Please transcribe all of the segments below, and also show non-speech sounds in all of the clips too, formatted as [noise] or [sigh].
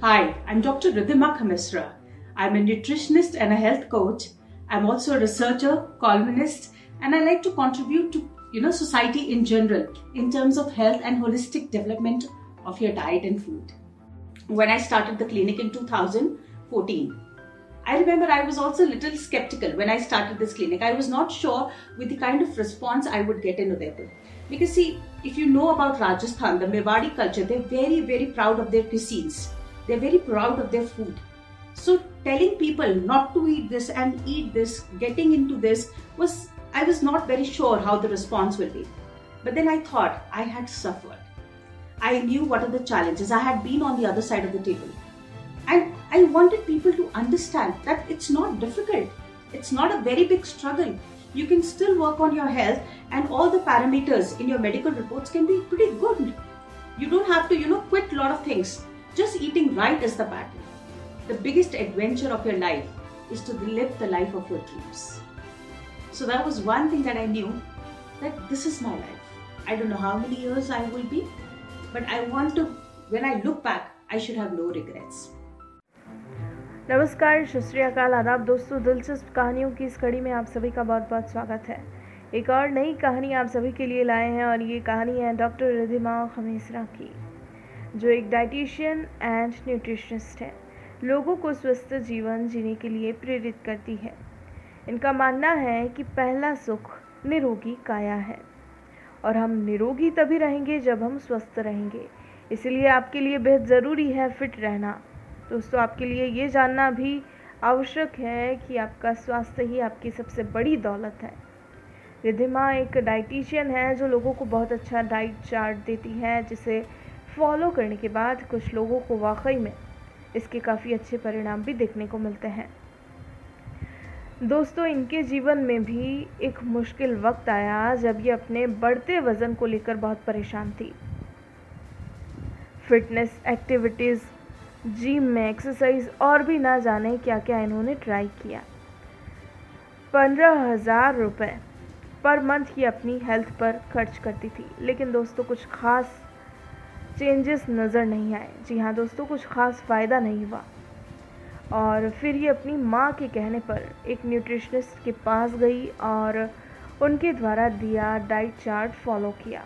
Hi, I'm Dr. Ridhima Khamisra. I'm a nutritionist and a health coach. I'm also a researcher, columnist, and I like to contribute to you know society in general in terms of health and holistic development of your diet and food. When I started the clinic in 2014, I remember I was also a little skeptical when I started this clinic. I was not sure with the kind of response I would get in Udaipur. Because see, if you know about Rajasthan, the Mewari culture, they're very, very proud of their cuisines they're very proud of their food. So telling people not to eat this and eat this, getting into this was, I was not very sure how the response will be. But then I thought I had suffered. I knew what are the challenges. I had been on the other side of the table. And I wanted people to understand that it's not difficult. It's not a very big struggle. You can still work on your health and all the parameters in your medical reports can be pretty good. You don't have to, you know, quit a lot of things. Just eating right is the battle. The biggest adventure of your life is to live the life of your dreams. So that was one thing that I knew that this is my life. I don't know how many years I will be, but I want to, when I look back, I should have no regrets. नमस्कार सत आदाब दोस्तों दिलचस्प कहानियों की इस कड़ी में आप सभी का बहुत बहुत स्वागत है एक और नई कहानी आप सभी के लिए लाए हैं और ये कहानी है डॉक्टर रिधिमा खमीसरा की जो एक डाइटिशियन एंड न्यूट्रिशनिस्ट है। लोगों को स्वस्थ जीवन जीने के लिए प्रेरित करती है। इनका मानना है कि पहला सुख निरोगी काया है। और हम निरोगी तभी रहेंगे जब हम स्वस्थ रहेंगे। इसलिए आपके लिए बेहद ज़रूरी है फिट रहना। दोस्तों, आपके लिए ये जानना भी आवश्यक है कि आपका स्वास्थ्य ही आपकी सबसे बड़ी दौलत है। रिधिमा एक डाइटिशियन है जो लोगों को बहुत अच्छा डाइट चार्ट देती है, जिसे फॉलो करने के बाद कुछ लोगों को वाकई में इसके काफ़ी अच्छे परिणाम भी देखने को मिलते हैं। दोस्तों, इनके जीवन में भी एक मुश्किल वक्त आया जब ये अपने बढ़ते वज़न को लेकर बहुत परेशान थी। फिटनेस एक्टिविटीज़, जिम में एक्सरसाइज और भी ना जाने क्या क्या इन्होंने ट्राई किया। पंद्रह हज़ार रुपये पर मंथ की अपनी हेल्थ पर खर्च करती थी। लेकिन दोस्तों, कुछ ख़ास चेंजेस नज़र नहीं आए। जी हाँ दोस्तों, कुछ ख़ास फ़ायदा नहीं हुआ। और फिर ये अपनी माँ के कहने पर एक न्यूट्रिशनिस्ट के पास गई और उनके द्वारा दिया डाइट चार्ट फॉलो किया।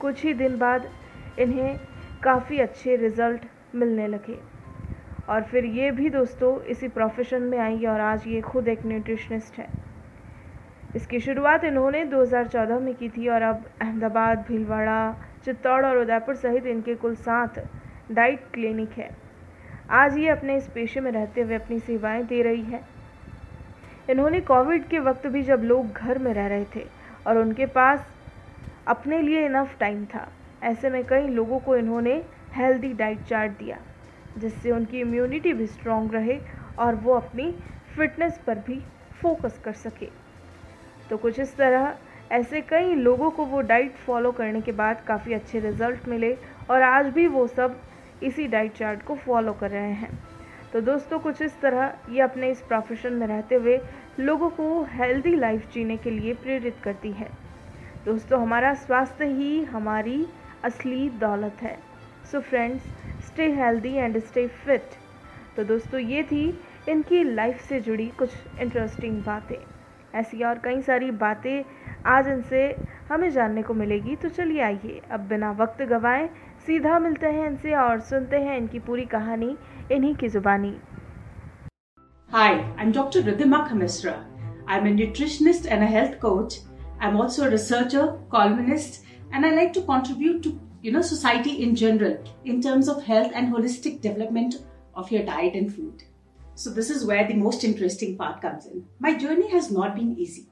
कुछ ही दिन बाद इन्हें काफ़ी अच्छे रिज़ल्ट मिलने लगे। और फिर ये भी दोस्तों, इसी प्रोफेशन में आई और आज ये खुद एक न्यूट्रिशनिस्ट है। इसकी शुरुआत इन्होंने 2014 में की थी और अब अहमदाबाद, भीलवाड़ा चित्तौड़ और उदयपुर सहित इनके कुल सात डाइट क्लिनिक है। आज ये अपने इस पेशे में रहते हुए अपनी सेवाएँ दे रही है। इन्होंने कोविड के वक्त भी जब लोग घर में रह रहे थे और उनके पास अपने लिए इनफ टाइम था, ऐसे में कई लोगों को इन्होंने हेल्दी डाइट चार्ट दिया, जिससे उनकी इम्यूनिटी भी स्ट्रॉन्ग रहे और वो अपनी फिटनेस पर भी फोकस कर सके। तो कुछ इस तरह ऐसे कई लोगों को वो डाइट फॉलो करने के बाद काफ़ी अच्छे रिज़ल्ट मिले और आज भी वो सब इसी डाइट चार्ट को फॉलो कर रहे हैं। तो दोस्तों, कुछ इस तरह ये अपने इस प्रोफेशन में रहते हुए लोगों को हेल्दी लाइफ जीने के लिए प्रेरित करती है। दोस्तों, हमारा स्वास्थ्य ही हमारी असली दौलत है। So friends stay healthy and stay fit तो दोस्तों, ये थी इनकी लाइफ से जुड़ी कुछ इंटरेस्टिंग बातें। ऐसी और कई सारी बातें आज इनसे हमें जानने को मिलेगी। तो चलिए आइए, अब बिना वक्त गवाएँ, सीधा मिलते हैं इनसे और सुनते हैं इनकी पूरी कहानी, इन्हीं की जुबानी। Hi I am doctor Ridhima Khamishra I am a nutritionist and a health coach I am also a researcher columnist and I like to contribute to you know society in general in terms of health and holistic development of your diet and food so this is where the most interesting part comes in my journey has not been easy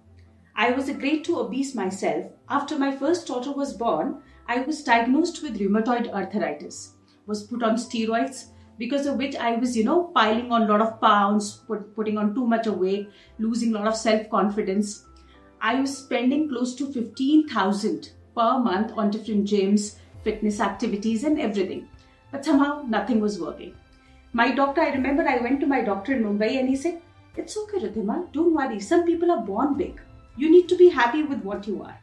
I was a grade 2 obese myself. After my first daughter was born, I was diagnosed with rheumatoid arthritis, was put on steroids, because of which I was, you know, piling on a lot of pounds, put, putting on too much weight, losing a lot of self-confidence. I was spending close to 15,000 per month on different gyms, fitness activities and everything. But somehow nothing was working. My doctor, I remember I went to my doctor in Mumbai and he said, it's okay Ridhima, don't worry. Some people are born big. You need to be happy with what you are.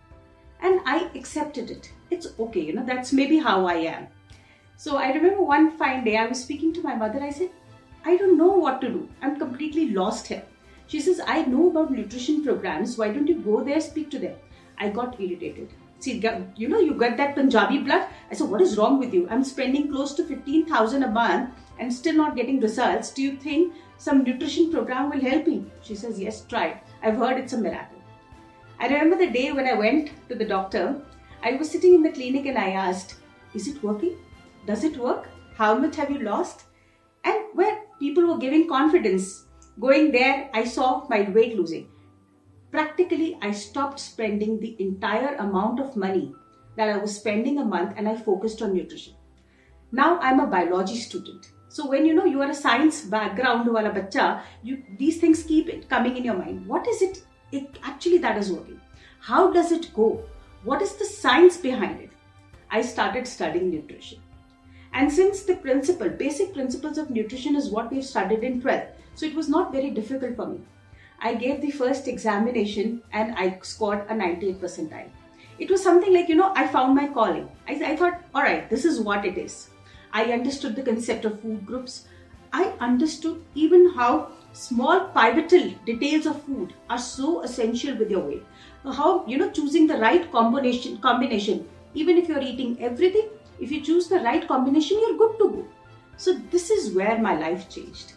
And I accepted it. It's okay, you know, that's maybe how I am. So I remember one fine day I was speaking to my mother. I said, I don't know what to do. I'm completely lost here. She says, I know about nutrition programs. Why don't you go there, speak to them? I got irritated. See, you know, you got that Punjabi blood. I said, what is wrong with you? I'm spending close to 15,000 a month and still not getting results. Do you think some nutrition program will help me? She says, yes, try it. I've heard it's a miracle. I remember the day when I went to the doctor. I was sitting in the clinic and I asked, is it working? Does it work? How much have you lost? And where people were giving confidence, going there, I saw my weight losing practically I stopped spending the entire amount of money that I was spending a month and I focused on nutrition. Now I'm a biology student. So when you know you are a science background wala bacha, you these things keep coming in your mind. What is it, it actually that is working? How does it go? What is the science behind it? I started studying nutrition. And since the principle, basic principles of nutrition is what we've studied in 12th, so it was not very difficult for me. I gave the first examination and I scored a 98 percentile. It was something like, you know, I found my calling. I, I thought, all right, this is what it is. I understood the concept of food groups. I understood even how small pivotal details of food are so essential with your weight. How, you know, choosing the right combination, combination, even if you're eating everything, if you choose the right combination, you're good to go. So this is where my life changed.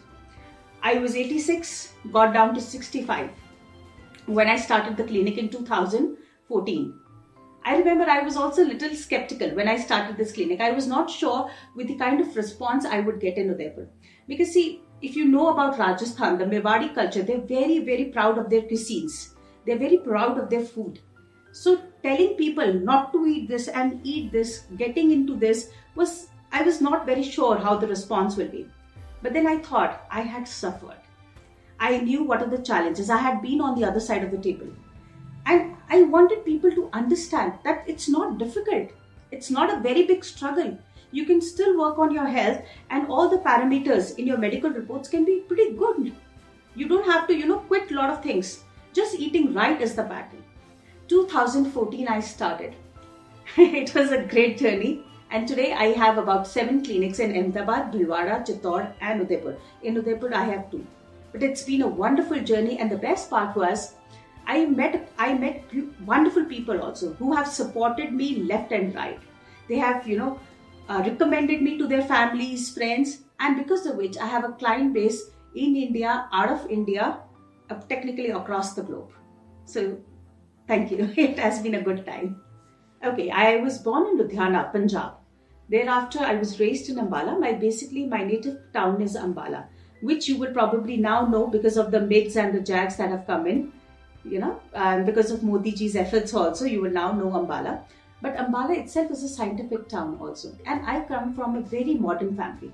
I was 86, got down to 65 when I started the clinic in 2014. I remember I was also a little skeptical when I started this clinic. I was not sure with the kind of response I would get in Udaipur. Because, see, if you know about Rajasthan, the Mewari culture, they're very, very proud of their cuisines. They're very proud of their food. So, telling people not to eat this and eat this, getting into this, was, I was not very sure how the response will be. But then I thought I had suffered. I knew what are the challenges. I had been on the other side of the table. And I wanted people to understand that it's not difficult. It's not a very big struggle. You can still work on your health and all the parameters in your medical reports can be pretty good. You don't have to, you know, quit a lot of things. Just eating right is the battle. 2014 I started. [laughs] it was a great journey. And today I have about seven clinics in Ahmedabad, Bhilwara, Chittor, and Udaipur. In Udaipur, I have two. But it's been a wonderful journey, and the best part was I met I met wonderful people also who have supported me left and right. They have you know uh, recommended me to their families, friends, and because of which I have a client base in India, out of India, uh, technically across the globe. So, thank you. [laughs] It has been a good time. Okay, I was born in Ludhiana, Punjab. Thereafter, I was raised in Ambala. My basically my native town is Ambala, which you will probably now know because of the mids and the jags that have come in. You know, and because of Modi ji's efforts also, you will now know Ambala. But Ambala itself is a scientific town also, and I come from a very modern family.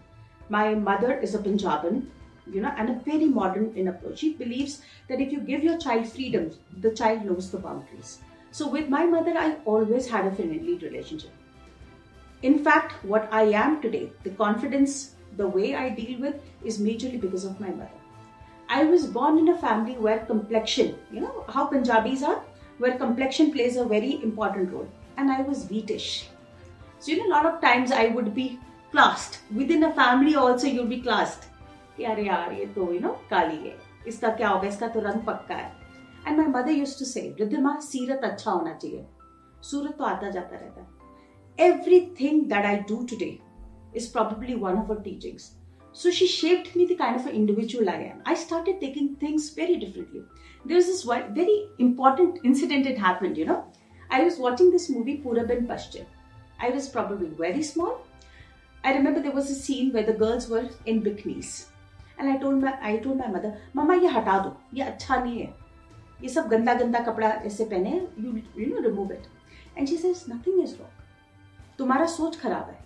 My mother is a Punjaban, you know, and a very modern in approach. She believes that if you give your child freedom, the child knows the boundaries. So with my mother, I always had a friendly relationship. In fact, what I am today, the confidence, the way I deal with is majorly because of my mother. I was born in a family where complexion, you know how Punjabis are, where complexion plays a very important role and I was Wheatish. So, you know, a lot of times I would be classed. Within a family also, you'd be classed. And my mother used to say, Ridhima, Seerat acha hona chahiye. Surat to aata jata rehta. Everything that I do today is probably one of her teachings. So she shaped me the kind of an individual I am. I started taking things very differently. There's this very important incident that happened, you know. I was watching this movie Purab Aur Paschim. I was probably very small. I remember there was a scene where the girls were in bikinis. And I told my I told my mother, Mama, ye hata do. Ye ये nahi hai. Ye sab ganda ganda कपड़ा ऐसे पहने You you know remove it." And she says, "Nothing is wrong. तुम्हारा soch खराब hai.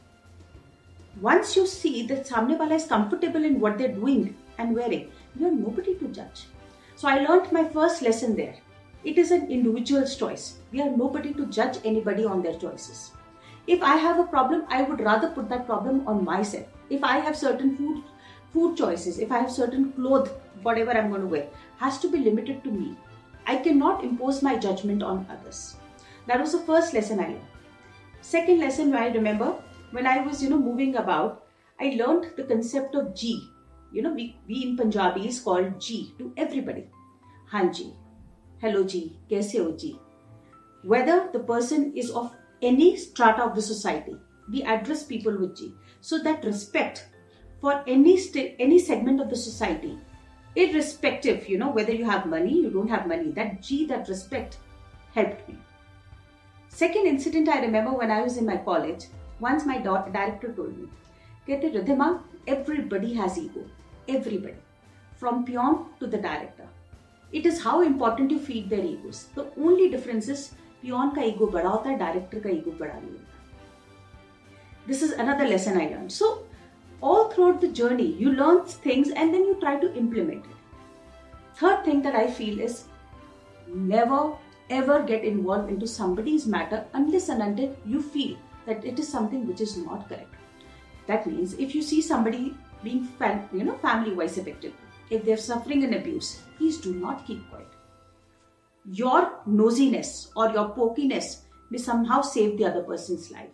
once you see that samne wala is comfortable in what they're doing and wearing, you're nobody to judge. So I learnt my first lesson there. It is an individual's choice. We are nobody to judge anybody on their choices. If I have a problem, I would rather put that problem on myself. If I have certain food food choices, if I have certain clothes, whatever I'm going to wear, has to be limited to me. I cannot impose my judgment on others. That was the first lesson I learned. Second lesson I remember, when I was, you know, moving about, I learned the concept of G. You know, we, we in Punjabi is called G to everybody. Hanji, hello जी कैसे हो जी whether the person is of any strata of the society we address people with ji so that respect for any any segment of the society it respective you know whether you have money you don't have money that ji that respect help me second incident I remember one I was in my college once my dot director told me कहते Ridhima everybody has ego everybody from peon to the director It is how important you feed their egos. The only difference is ka ego bada hota hai, director ka ego bada nahi hota. This is another lesson I learned. So, all throughout the journey, you learn things and then you try to implement it. Third thing that I feel is never ever get involved into somebody's matter unless and until you feel that it is something which is not correct. That means if you see somebody being, you know, family-wise affected, if they're suffering an abuse, please do not keep quiet. Your nosiness or your pokiness may somehow save the other person's life.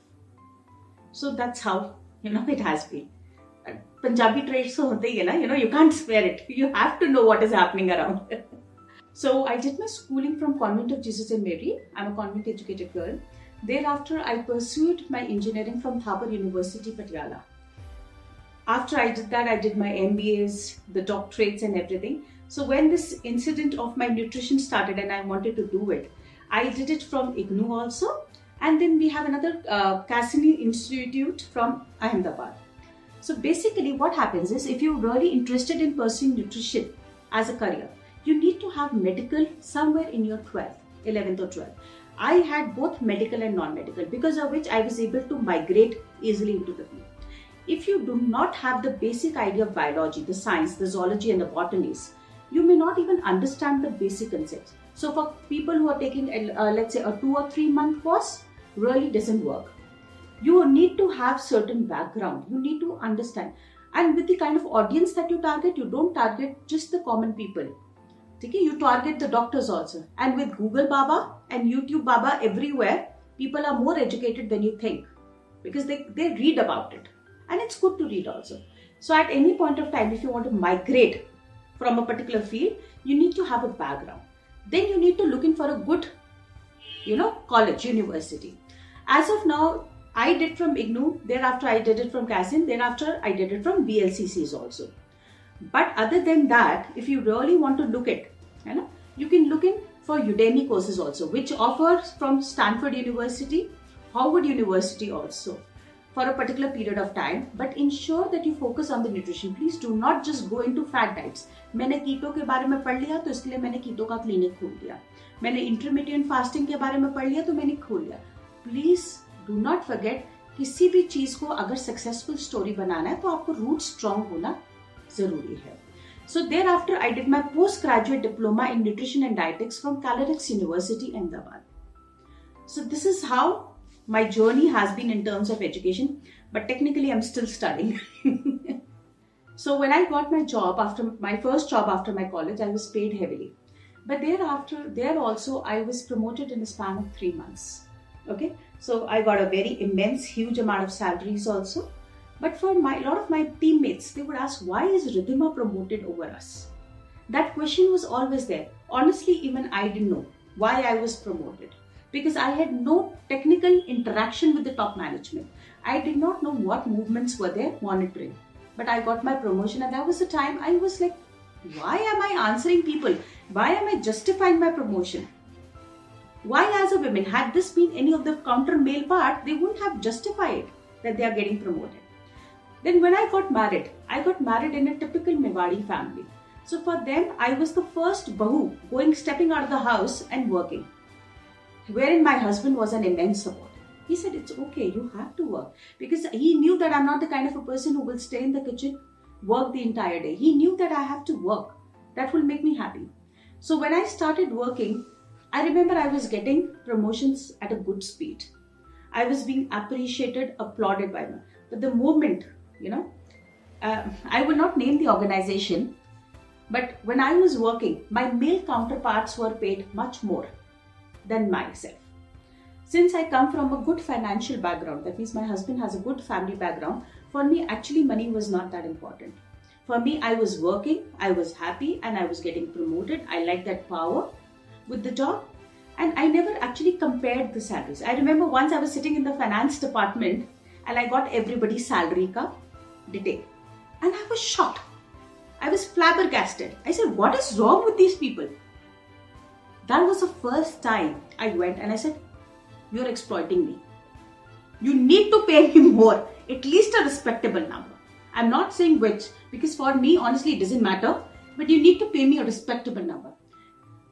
So that's how you know it has been. Punjabi traits so you know, you can't spare it. You have to know what is happening around. [laughs] So I did my schooling from Convent of Jesus and Mary. I'm a convent educated girl. Thereafter, I pursued my engineering from Thapar University, Patiala. After I did that, I did my MBAs, the doctorates, and everything. So when this incident of my nutrition started and I wanted to do it, I did it from IGNOU also. And then we have another uh, Cassini Institute from Ahmedabad. So basically, what happens is if you're really interested in pursuing nutrition as a career, you need to have medical somewhere in your 12th, 11th or 12th. I had both medical and non-medical because of which I was able to migrate easily into the field. If you do not have the basic idea of biology, the science, the zoology and the botanies, you may not even understand the basic concepts. So for people who are taking, uh, let's say a two or three month course, really doesn't work. You need to have certain background. You need to understand. And with the kind of audience that you target, you don't target just the common people Okay, you target the doctors also. And with Google Baba and YouTube Baba everywhere, people are more educated than you think because they, they read about it. And it's good to read also. So at any point of time, if you want to migrate from a particular field, you need to have a background. Then you need to look in for a good, you know, college, university. As of now, I did from IGNOU, thereafter I did it from CASIN, thereafter I did it from VLCCs also. But other than that, if you really want to look at, you know, you can look in for Udemy courses also, which offers from Stanford University, Harvard University also for a particular period of time but ensure that you focus on the nutrition please do not just go into fat diets मैंने keto के बारे में पढ़ लिया तो इसलिए मैंने कीटो का क्लिनिक खोल दिया मैंने इंटरमीडिएट फास्टिंग के बारे में पढ़ लिया तो मैंने खोल लिया प्लीज़ डू नॉट फॉरगेट किसी भी चीज़ को अगर सक्सेसफुल स्टोरी बनाना है तो आपको रूट स्ट्रांग होना ज़रूरी है So thereafter, I did my postgraduate diploma in nutrition and dietetics from Calorex University, Ahmedabad. So this is how my journey has been in terms of education, but technically I'm still studying. [laughs] so when I got my job after my first job after my college, I was paid heavily. But thereafter, there also I was promoted in a span of three months. Okay, so I got a very immense, huge amount of salaries also. But for my lot of my teammates, they would ask, why is Ridhima promoted over us? That question was always there. Honestly, even I didn't know why I was promoted because I had no technical interaction with the top management. I did not know what movements were there monitoring. But I got my promotion, and that was the time I was like, why am I answering people? Why am I justifying my promotion? Why, as a woman, had this been any of the counter male part, they wouldn't have justified that they are getting promoted. Then when I got married, I got married in a typical Mewari family. So for them, I was the first bahu going stepping out of the house and working. Wherein my husband was an immense support. He said, It's okay, you have to work. Because he knew that I'm not the kind of a person who will stay in the kitchen, work the entire day. He knew that I have to work. That will make me happy. So when I started working, I remember I was getting promotions at a good speed. I was being appreciated, applauded by them. But the moment you know uh, i will not name the organization but when i was working my male counterparts were paid much more than myself since I come from a good financial background, that means my husband has a good family background, for me, actually, money was not that important. For me, I was working, I was happy, and I was getting promoted. I liked that power with the job, and I never actually compared the salaries. I remember once I was sitting in the finance department and I got everybody's salary ka detail, and I was shocked. I was flabbergasted. I said, What is wrong with these people? That was the first time I went and I said, you're exploiting me. You need to pay me more, at least a respectable number. I'm not saying which, because for me, honestly, it doesn't matter, but you need to pay me a respectable number.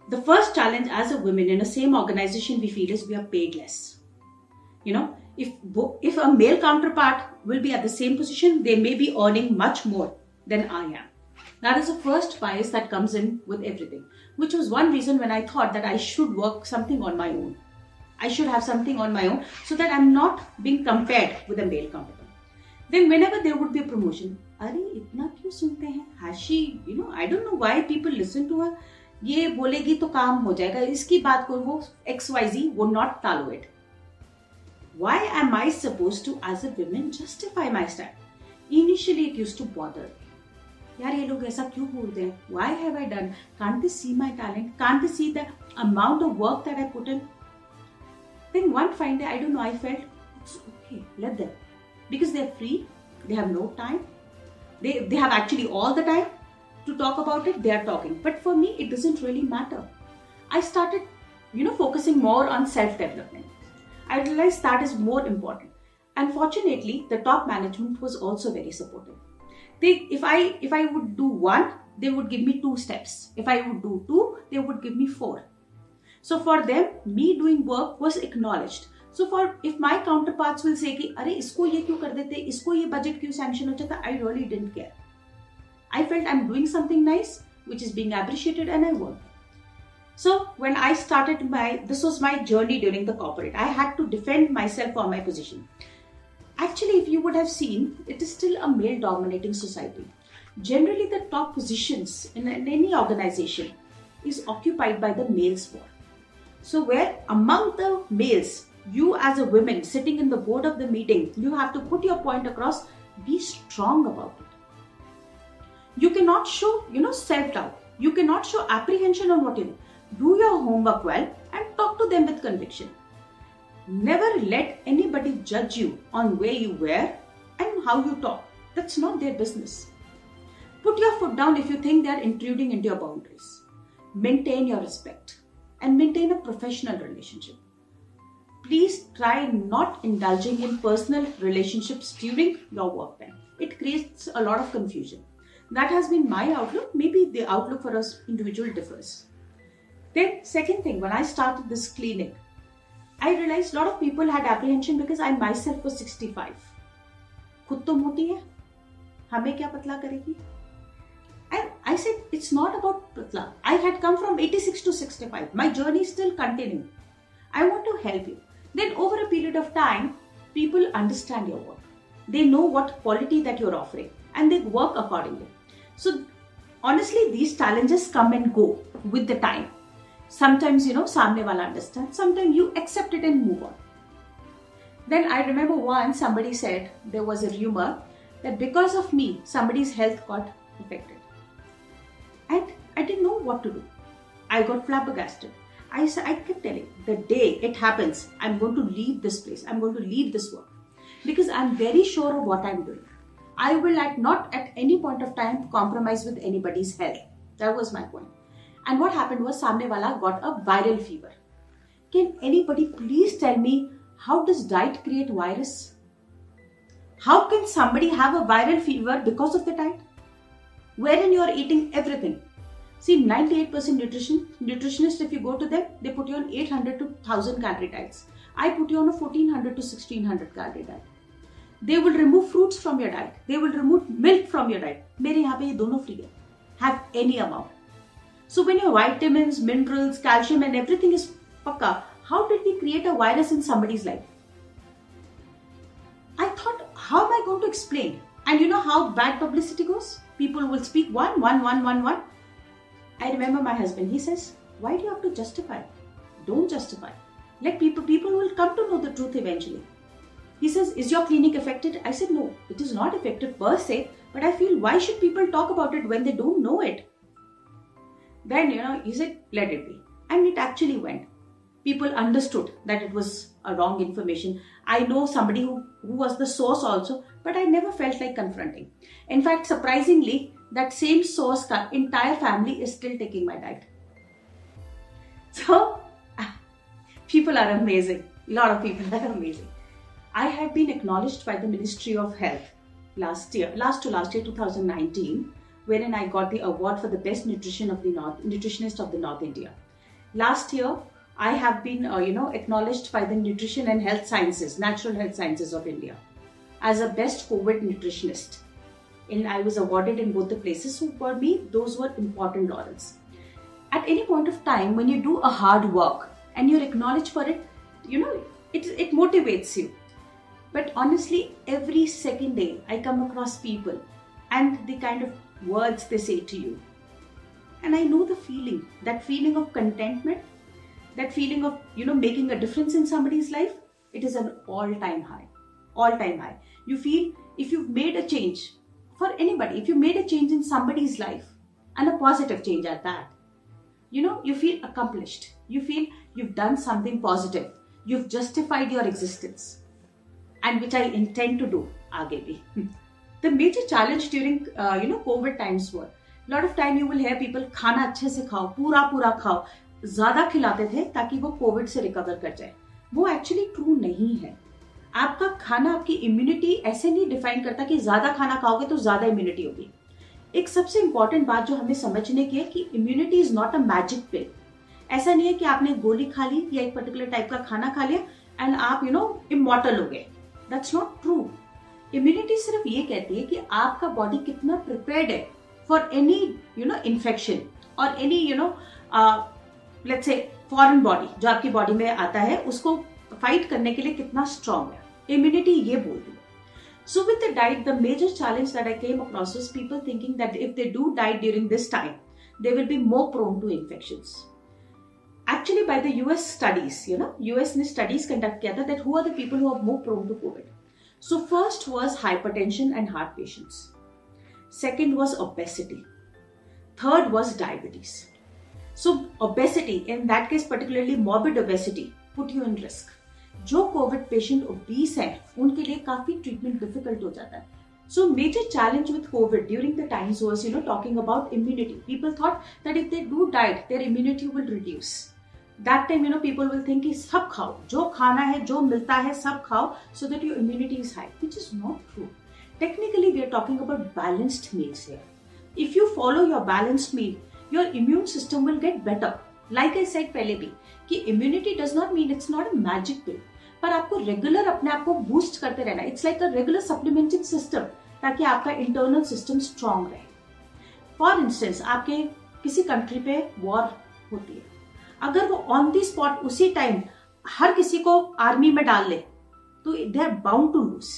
The first challenge as a woman in the same organization we feel is we are paid less. You know, if if a male counterpart will be at the same position, they may be earning much more than I am. That is the first bias that comes in with everything, which was one reason when I thought that I should work something on my own. I should have something on my own so that I'm not being compared with a male counterpart. Then whenever there would be a promotion, अरे इतना क्यों सुनते हैं हाशी you know I don't know why people listen to her ये बोलेगी तो काम हो जाएगा इसकी बात को वो एक्स वाई जी वो not follow it why am I supposed to, as a woman, justify my stand? Initially, it used to bother. यार ये लोग ऐसा क्यों बोलते हैं? Why have I done? Can't they see my talent? Can't they see the amount of work that I put in? Then one fine day, I don't know, I felt it's okay, let them. Because they're free, they have no time, they, they have actually all the time to talk about it, they are talking. But for me, it doesn't really matter. I started, you know, focusing more on self development. I realized that is more important. And fortunately, the top management was also very supportive. They, if I if I would do one, they would give me two steps. If I would do two, they would give me four. So for them, me doing work was acknowledged. So for if my counterparts will say कि अरे इसको ये क्यों कर देते इसको ये budget क्यों sanction हो जाता I really didn't care. I felt I'm doing something nice which is being appreciated and I worked. So when I started my this was my journey during the corporate. I had to defend myself for my position. Actually, if you would have seen, it is still a male dominating society. Generally, the top positions in, any organization is occupied by the males for. So, where among the males, you as a woman sitting in the board of the meeting, you have to put your point across, be strong about it. You cannot show, you know, self doubt. You cannot show apprehension on what you. Do your homework well and talk to them with conviction. Never let anybody judge you on where you wear and how you talk. That's not their business. Put your foot down if you think they are intruding into your boundaries. Maintain your respect and maintain a professional relationship. Please try not indulging in personal relationships during your work time. It creates a lot of confusion. That has been my outlook. Maybe the outlook for us individual differs. Then, second thing, when I started this clinic, I realized a lot of people had apprehension because I myself was 65. खुद तो मोटी है हमें क्या पतला करेगी and I said, it's not about Pratla. I had come from 86 to 65. My journey is still continuing. I want to help you. Then, over a period of time, people understand your work. They know what quality that you're offering and they work accordingly. So, honestly, these challenges come and go with the time. Sometimes, you know, samne wala understand. Sometimes you accept it and move on. Then I remember once somebody said there was a rumor that because of me, somebody's health got affected. And I didn't know what to do. I got flabbergasted. I, I kept telling, the day it happens, I'm going to leave this place. I'm going to leave this work. Because I'm very sure of what I'm doing. I will at not at any point of time compromise with anybody's health. That was my point. And what happened was Samne Wala got a viral fever. Can anybody please tell me how does diet create virus? How can somebody have a viral fever because of the diet? wherein you are eating everything. See, 98% nutrition nutritionist, if you go to them, they put you on 800 to 1000 calorie diets. I put you on a 1400 to 1600 calorie diet. They will remove fruits from your diet. They will remove milk from your diet. मेरे यहाँ पे ये दोनों free है. Have any amount. So when your vitamins, minerals, calcium, and everything is pakka, how did we create a virus in somebody's life? I thought, how am I going to explain? And you know how bad publicity goes? people will speak one, one, one, one, one. I remember my husband, he says, Why do you have to justify? Don't justify. Like people, people will come to know the truth eventually. He says, Is your clinic affected? I said, No, it is not affected per se, but I feel why should people talk about it when they don't know it? Then, you know, he said, Let it be. And it actually went. People understood that it was a wrong information. I know somebody who, who was the source also, but I never felt like confronting. In fact, surprisingly, that same source entire family is still taking my diet. So, [laughs] people are amazing. A lot of people are amazing. I have been acknowledged by the Ministry of Health last year, last to last year, 2019, wherein I got the award for the best nutrition of the North, nutritionist of the North India. Last year, I have been, uh, you know, acknowledged by the Nutrition and Health Sciences, Natural Health Sciences of India, as a best COVID nutritionist. And I was awarded in both the places. So for me, those were important laurels. At any point of time, when you do a hard work and you're acknowledged for it, you know, it, it motivates you. But honestly, every second day, I come across people and the kind of words they say to you. And I know the feeling, that feeling of contentment, that feeling of, you know, making a difference in somebody's life, it is an all time high. All time high. You feel if you've made a change for anybody, if you made a change in somebody's life and a positive change at that, you know, you feel accomplished. You feel you've done something positive. You've justified your existence and which I intend to do आगे भी. [laughs] The major challenge during uh, you know COVID times were lot of time you will hear खाना अच्छे से खाओ पूरा पूरा खाओ ज़्यादा खिलाते थे ताकि वो कोविड से रिकवर कर जाए. वो एक्चुअली ट्रू नहीं है। आपका खाना आपकी इम्यूनिटी ऐसे नहीं डिफाइन करता कि ज़्यादा खाना खाओगे तो ज़्यादा इम्यूनिटी होगी। एक सबसे इंपॉर्टेंट बात जो हमें समझने की है कि immunity is not a magic pill ऐसा नहीं है कि आपने गोली खा ली या एक पर्टिकुलर टाइप का खाना खा लिया एंड आप यू नो इमोटल हो गए। दैट्स नॉट ट्रू इम्यूनिटी सिर्फ़ ये कहती है कि आपका बॉडी कितना प्रिपेयर्ड है for any you know infection और any you know let's say foreign body जो आपकी बॉडी में आता है, उसको फाइट करने के लिए कितना स्ट्रांग है। इम्यूनिटी ये बोलती है। So with diet the major challenge that I came across this people thinking that if they do diet during this time they will be more prone to infection actually by the US studies you know US ने studies conduct किया था that who the people who more prone to Covid So first was hypertension and heart patients. Second was obesity. Third was diabetes. So obesity, in that case particularly morbid obesity, put you in risk. जो Covid patient obese है उनके लिए काफी treatment difficult हो जाता है So major challenge with COVID during the times was, you know, talking about immunity. People thought that if they do diet, their immunity will reduce. That time you know people will think कि सब खाओ, जो खाना है, जो मिलता है, सब खाओ so that your immunity is high which is not true technically we are talking about balanced meals here if you follow your balanced meal your immune system will get better like I said पहले भी, कि immunity does not mean it's not a magic pill पर आपको regular अपने आप को boost करते रहना it's like a regular supplementing system ताकि आपका इंटरनल सिस्टम स्ट्रांग रहे. फॉर इंस्टेंस आपके किसी कंट्री पे वॉर होती है अगर वो ऑन दी स्पॉट उसी टाइम हर किसी को आर्मी में डाल ले तो they are bound to lose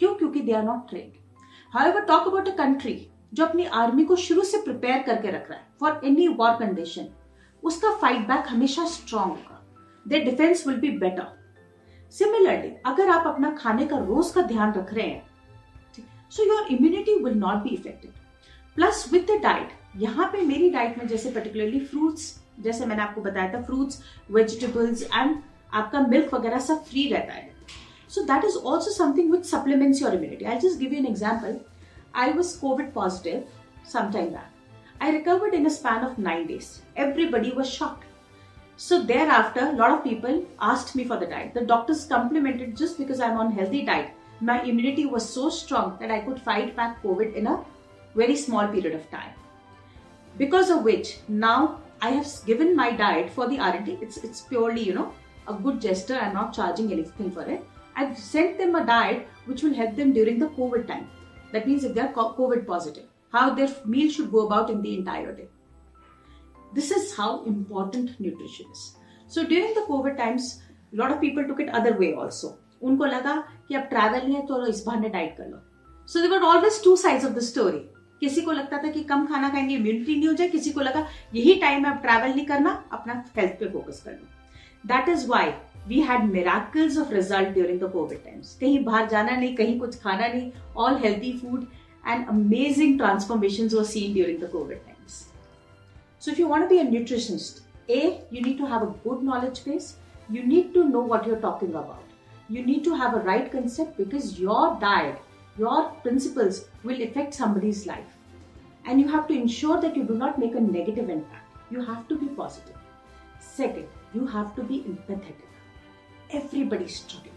क्यों? क्योंकि they are not train how talk about a country जो अपनी आर्मी को शुरू से प्रिपेयर करके रख रहा है फॉर एनी वॉर कंडीशन उसका फाइट बैक हमेशा स्ट्रांग होगा. Their defence will be better similarly अगर आप अपना खाने का रोज का ध्यान रख रहे हैं so your immunity will not be affected plus with the diet यहाँ पे मेरी डाइट में जैसे पर्टिकुलरली फ्रूट्स जैसे मैंने आपको बताया था फ्रूट्स वेजिटेबल्स एंड आपका मिल्क वगैरह सब फ्री रहता है so that is also something which supplements your immunity I just give you an example I was Covid positive sometime back. I recovered in a span of nine days. Everybody was shocked. So thereafter, a lot of people asked me for the diet. The doctors complimented just because I'm on healthy diet. My immunity was so strong that I could fight back COVID in a very small period of time. Because of which, now I have given my diet for the R&D. It's, it's purely, you know, a good gesture. I'm not charging anything for it. I've sent them a diet which will help them during the COVID time. That means if they're COVID positive, how their meal should go about in the entire day. This is how important nutrition is. So during the COVID times, a lot of people took it other way also. उनको लगा कि अब travel नहीं है तो इस बहाने diet कर लो सो देवर always two sides of the story किसी को लगता था कि कम खाना खाएँगे इम्यूनिटी नहीं हो जाए, किसी को लगा, यही टाइम है, अब ट्रैवल नहीं करना, अपना हेल्थ पे फोकस कर लो. That is why we had miracles of result during the Covid times कहीं बाहर जाना नहीं, कहीं कुछ खाना नहीं all healthy food and amazing transformation वो seen during the Covid times so if you want be a nutritionist uh you need to have a good knowledge base you need to know what you're talking about you need to have a right concept because your diet your principles will affect somebody's life. And you have to ensure that you do not make a negative impact. You have to be positive. Second, you have to be empathetic. Everybody's struggling,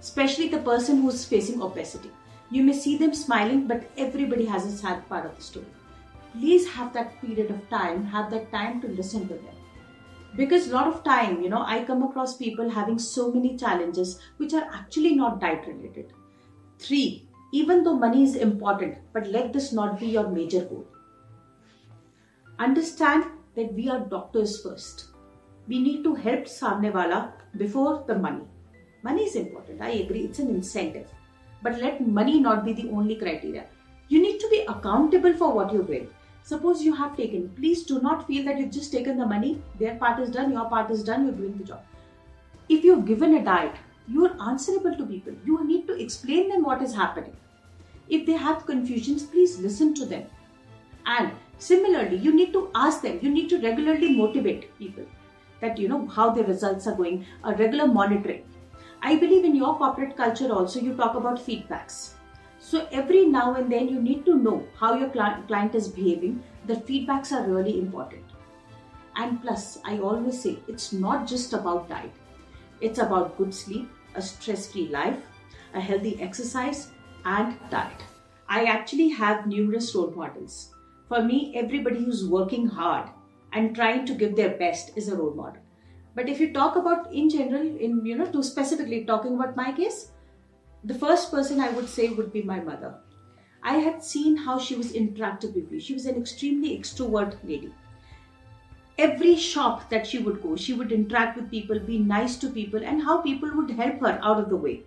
especially the person who's facing obesity. You may see them smiling, but everybody has a sad part of the story. Please have that period of time, have that time to listen to them because a lot of time you know i come across people having so many challenges which are actually not diet related three even though money is important but let this not be your major goal. Understand that we are doctors first. We need to help samne before the money. Money is important i agree it's an incentive. But let money not be the only criteria. You need to be accountable for what you're doing. Suppose you have taken, please do not feel that you've just taken the money, their part is done, your part is done, you're doing the job. If you've given a diet, you are answerable to people. You need to explain them what is happening. If they have confusions, please listen to them. And similarly, you need to ask them, you need to regularly motivate people that you know how their results are going, a regular monitoring. I believe in your corporate culture also, you talk about feedbacks so every now and then you need to know how your client is behaving. The feedbacks are really important. And plus, I always say it's not just about diet. It's about good sleep, a stress-free life, a healthy exercise, and diet. I actually have numerous role models. For me, everybody who's working hard and trying to give their best is a role model. But if you talk about in general, in you know, to specifically talking about my case, the first person I would say would be my mother. I had seen how she was interactive with me. She was an extremely extrovert lady. Every shop that she would go, she would interact with people, be nice to people, and how people would help her out of the way,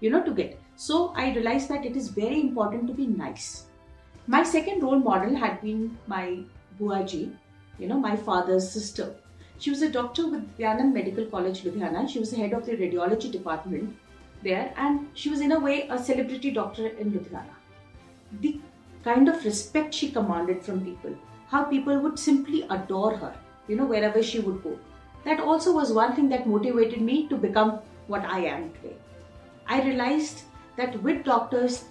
you know, to get. So I realized that it is very important to be nice. My second role model had been my Buaji, you know, my father's sister. She was a doctor with Dayanand Medical College, Ludhiana. She was the head of the radiology department there and she was in a way a celebrity doctor in Ludhiana. The kind of respect she commanded from people, how people would simply adore her, you know, wherever she would go. That also was one thing that motivated me to become what I am today. I realized that with doctors,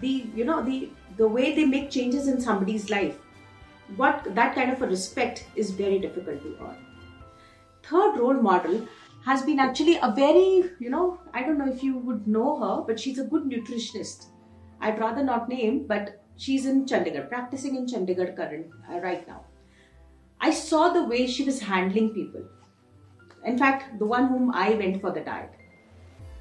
the you know the the way they make changes in somebody's life, what that kind of a respect is very difficult to earn. Third role model has been actually a very, you know, I don't know if you would know her, but she's a good nutritionist. I'd rather not name, but she's in Chandigarh, practicing in Chandigarh current uh, right now. I saw the way she was handling people. In fact, the one whom I went for the diet.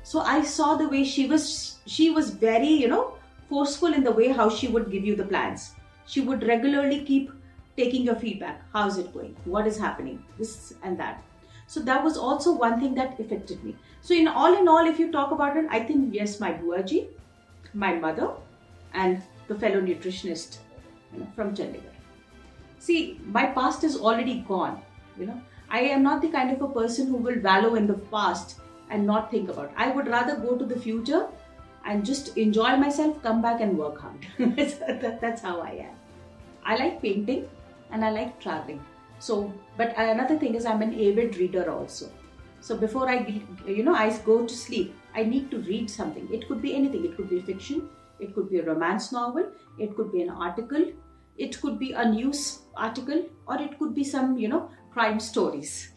So I saw the way she was, she was very, you know, forceful in the way how she would give you the plans. She would regularly keep taking your feedback. How's it going? What is happening? This and that. So that was also one thing that affected me. So in all in all, if you talk about it, I think yes, my Buaji, my mother, and the fellow nutritionist you know, from Chandigarh. See, my past is already gone. You know, I am not the kind of a person who will wallow in the past and not think about. It. I would rather go to the future and just enjoy myself, come back and work hard. [laughs] That's how I am. I like painting and I like traveling. So, but another thing is I'm an avid reader also. So before I, you know, I go to sleep, I need to read something. It could be anything. It could be fiction. It could be a romance novel. It could be an article. It could be a news article or it could be some, you know, crime stories.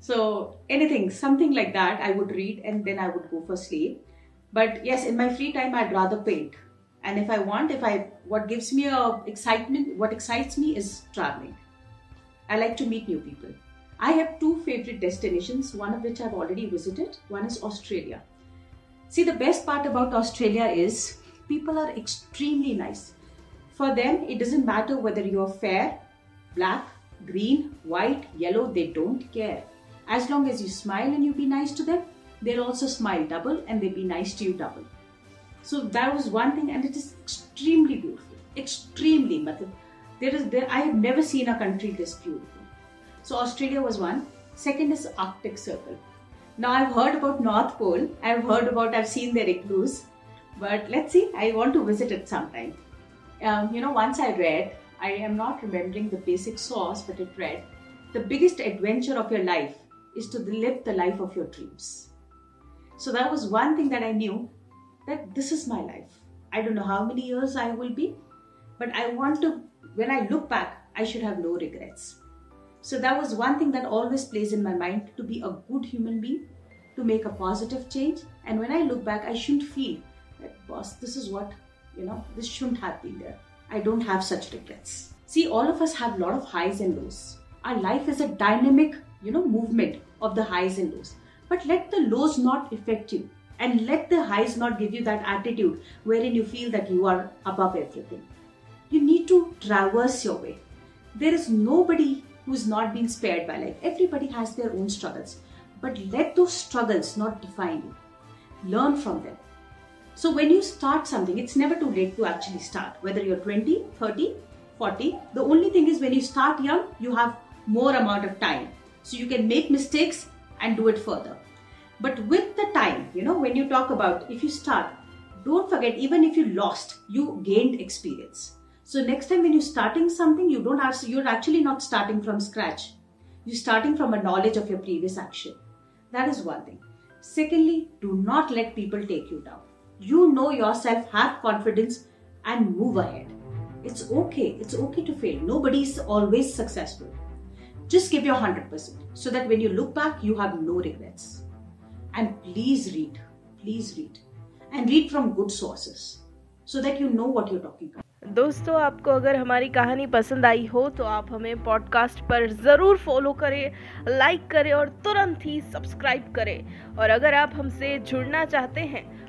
So anything, something like that I would read and then I would go for sleep. But yes, in my free time, I'd rather paint. And if I want, if I, what gives me a excitement, what excites me is traveling. I like to meet new people. I have two favorite destinations, one of which I've already visited. One is Australia. See, the best part about Australia is people are extremely nice. For them, it doesn't matter whether you're fair, black, green, white, yellow, they don't care. As long as you smile and you be nice to them, they'll also smile double and they'll be nice to you double. So that was one thing, and it is extremely beautiful. Extremely. There is there I have never seen a country this beautiful. So Australia was one. Second is Arctic Circle. Now I've heard about North Pole. I've heard about, I've seen their igloos. But let's see, I want to visit it sometime. Um, you know, once I read, I am not remembering the basic source, but it read, the biggest adventure of your life is to live the life of your dreams. So that was one thing that I knew that this is my life. I don't know how many years I will be, but I want to, when I look back, I should have no regrets. So that was one thing that always plays in my mind to be a good human being, to make a positive change. And when I look back, I shouldn't feel that, boss, this is what, you know, this shouldn't have been there. I don't have such regrets. See, all of us have a lot of highs and lows. Our life is a dynamic, you know, movement of the highs and lows. But let the lows not affect you and let the highs not give you that attitude wherein you feel that you are above everything. You need to traverse your way. There is nobody who's not been spared by life. Everybody has their own struggles. But let those struggles not define you. Learn from them. So when you start something, it's never too late to actually start. Whether you're 20, 30, 40, the only thing is when you start young, you have more amount of time. So you can make mistakes and do it further. But with the time, you know, when you talk about if you start, don't forget, even if you lost, you gained experience. So next time when you're starting something, you don't have, you're actually not starting from scratch. You're starting from a knowledge of your previous action. That is one thing. Secondly, do not let people take you down. You know yourself, have confidence, and move ahead. It's okay. It's okay to fail. Nobody is always successful. Just give your 100% so that when you look back, you have no regrets. And please read. Please read. And read from good sources so that you know what you're talking about. दोस्तों आपको अगर हमारी कहानी पसंद आई हो तो आप हमें पॉडकास्ट पर ज़रूर फॉलो करें लाइक करें और तुरंत ही सब्सक्राइब करें और अगर आप हमसे जुड़ना चाहते हैं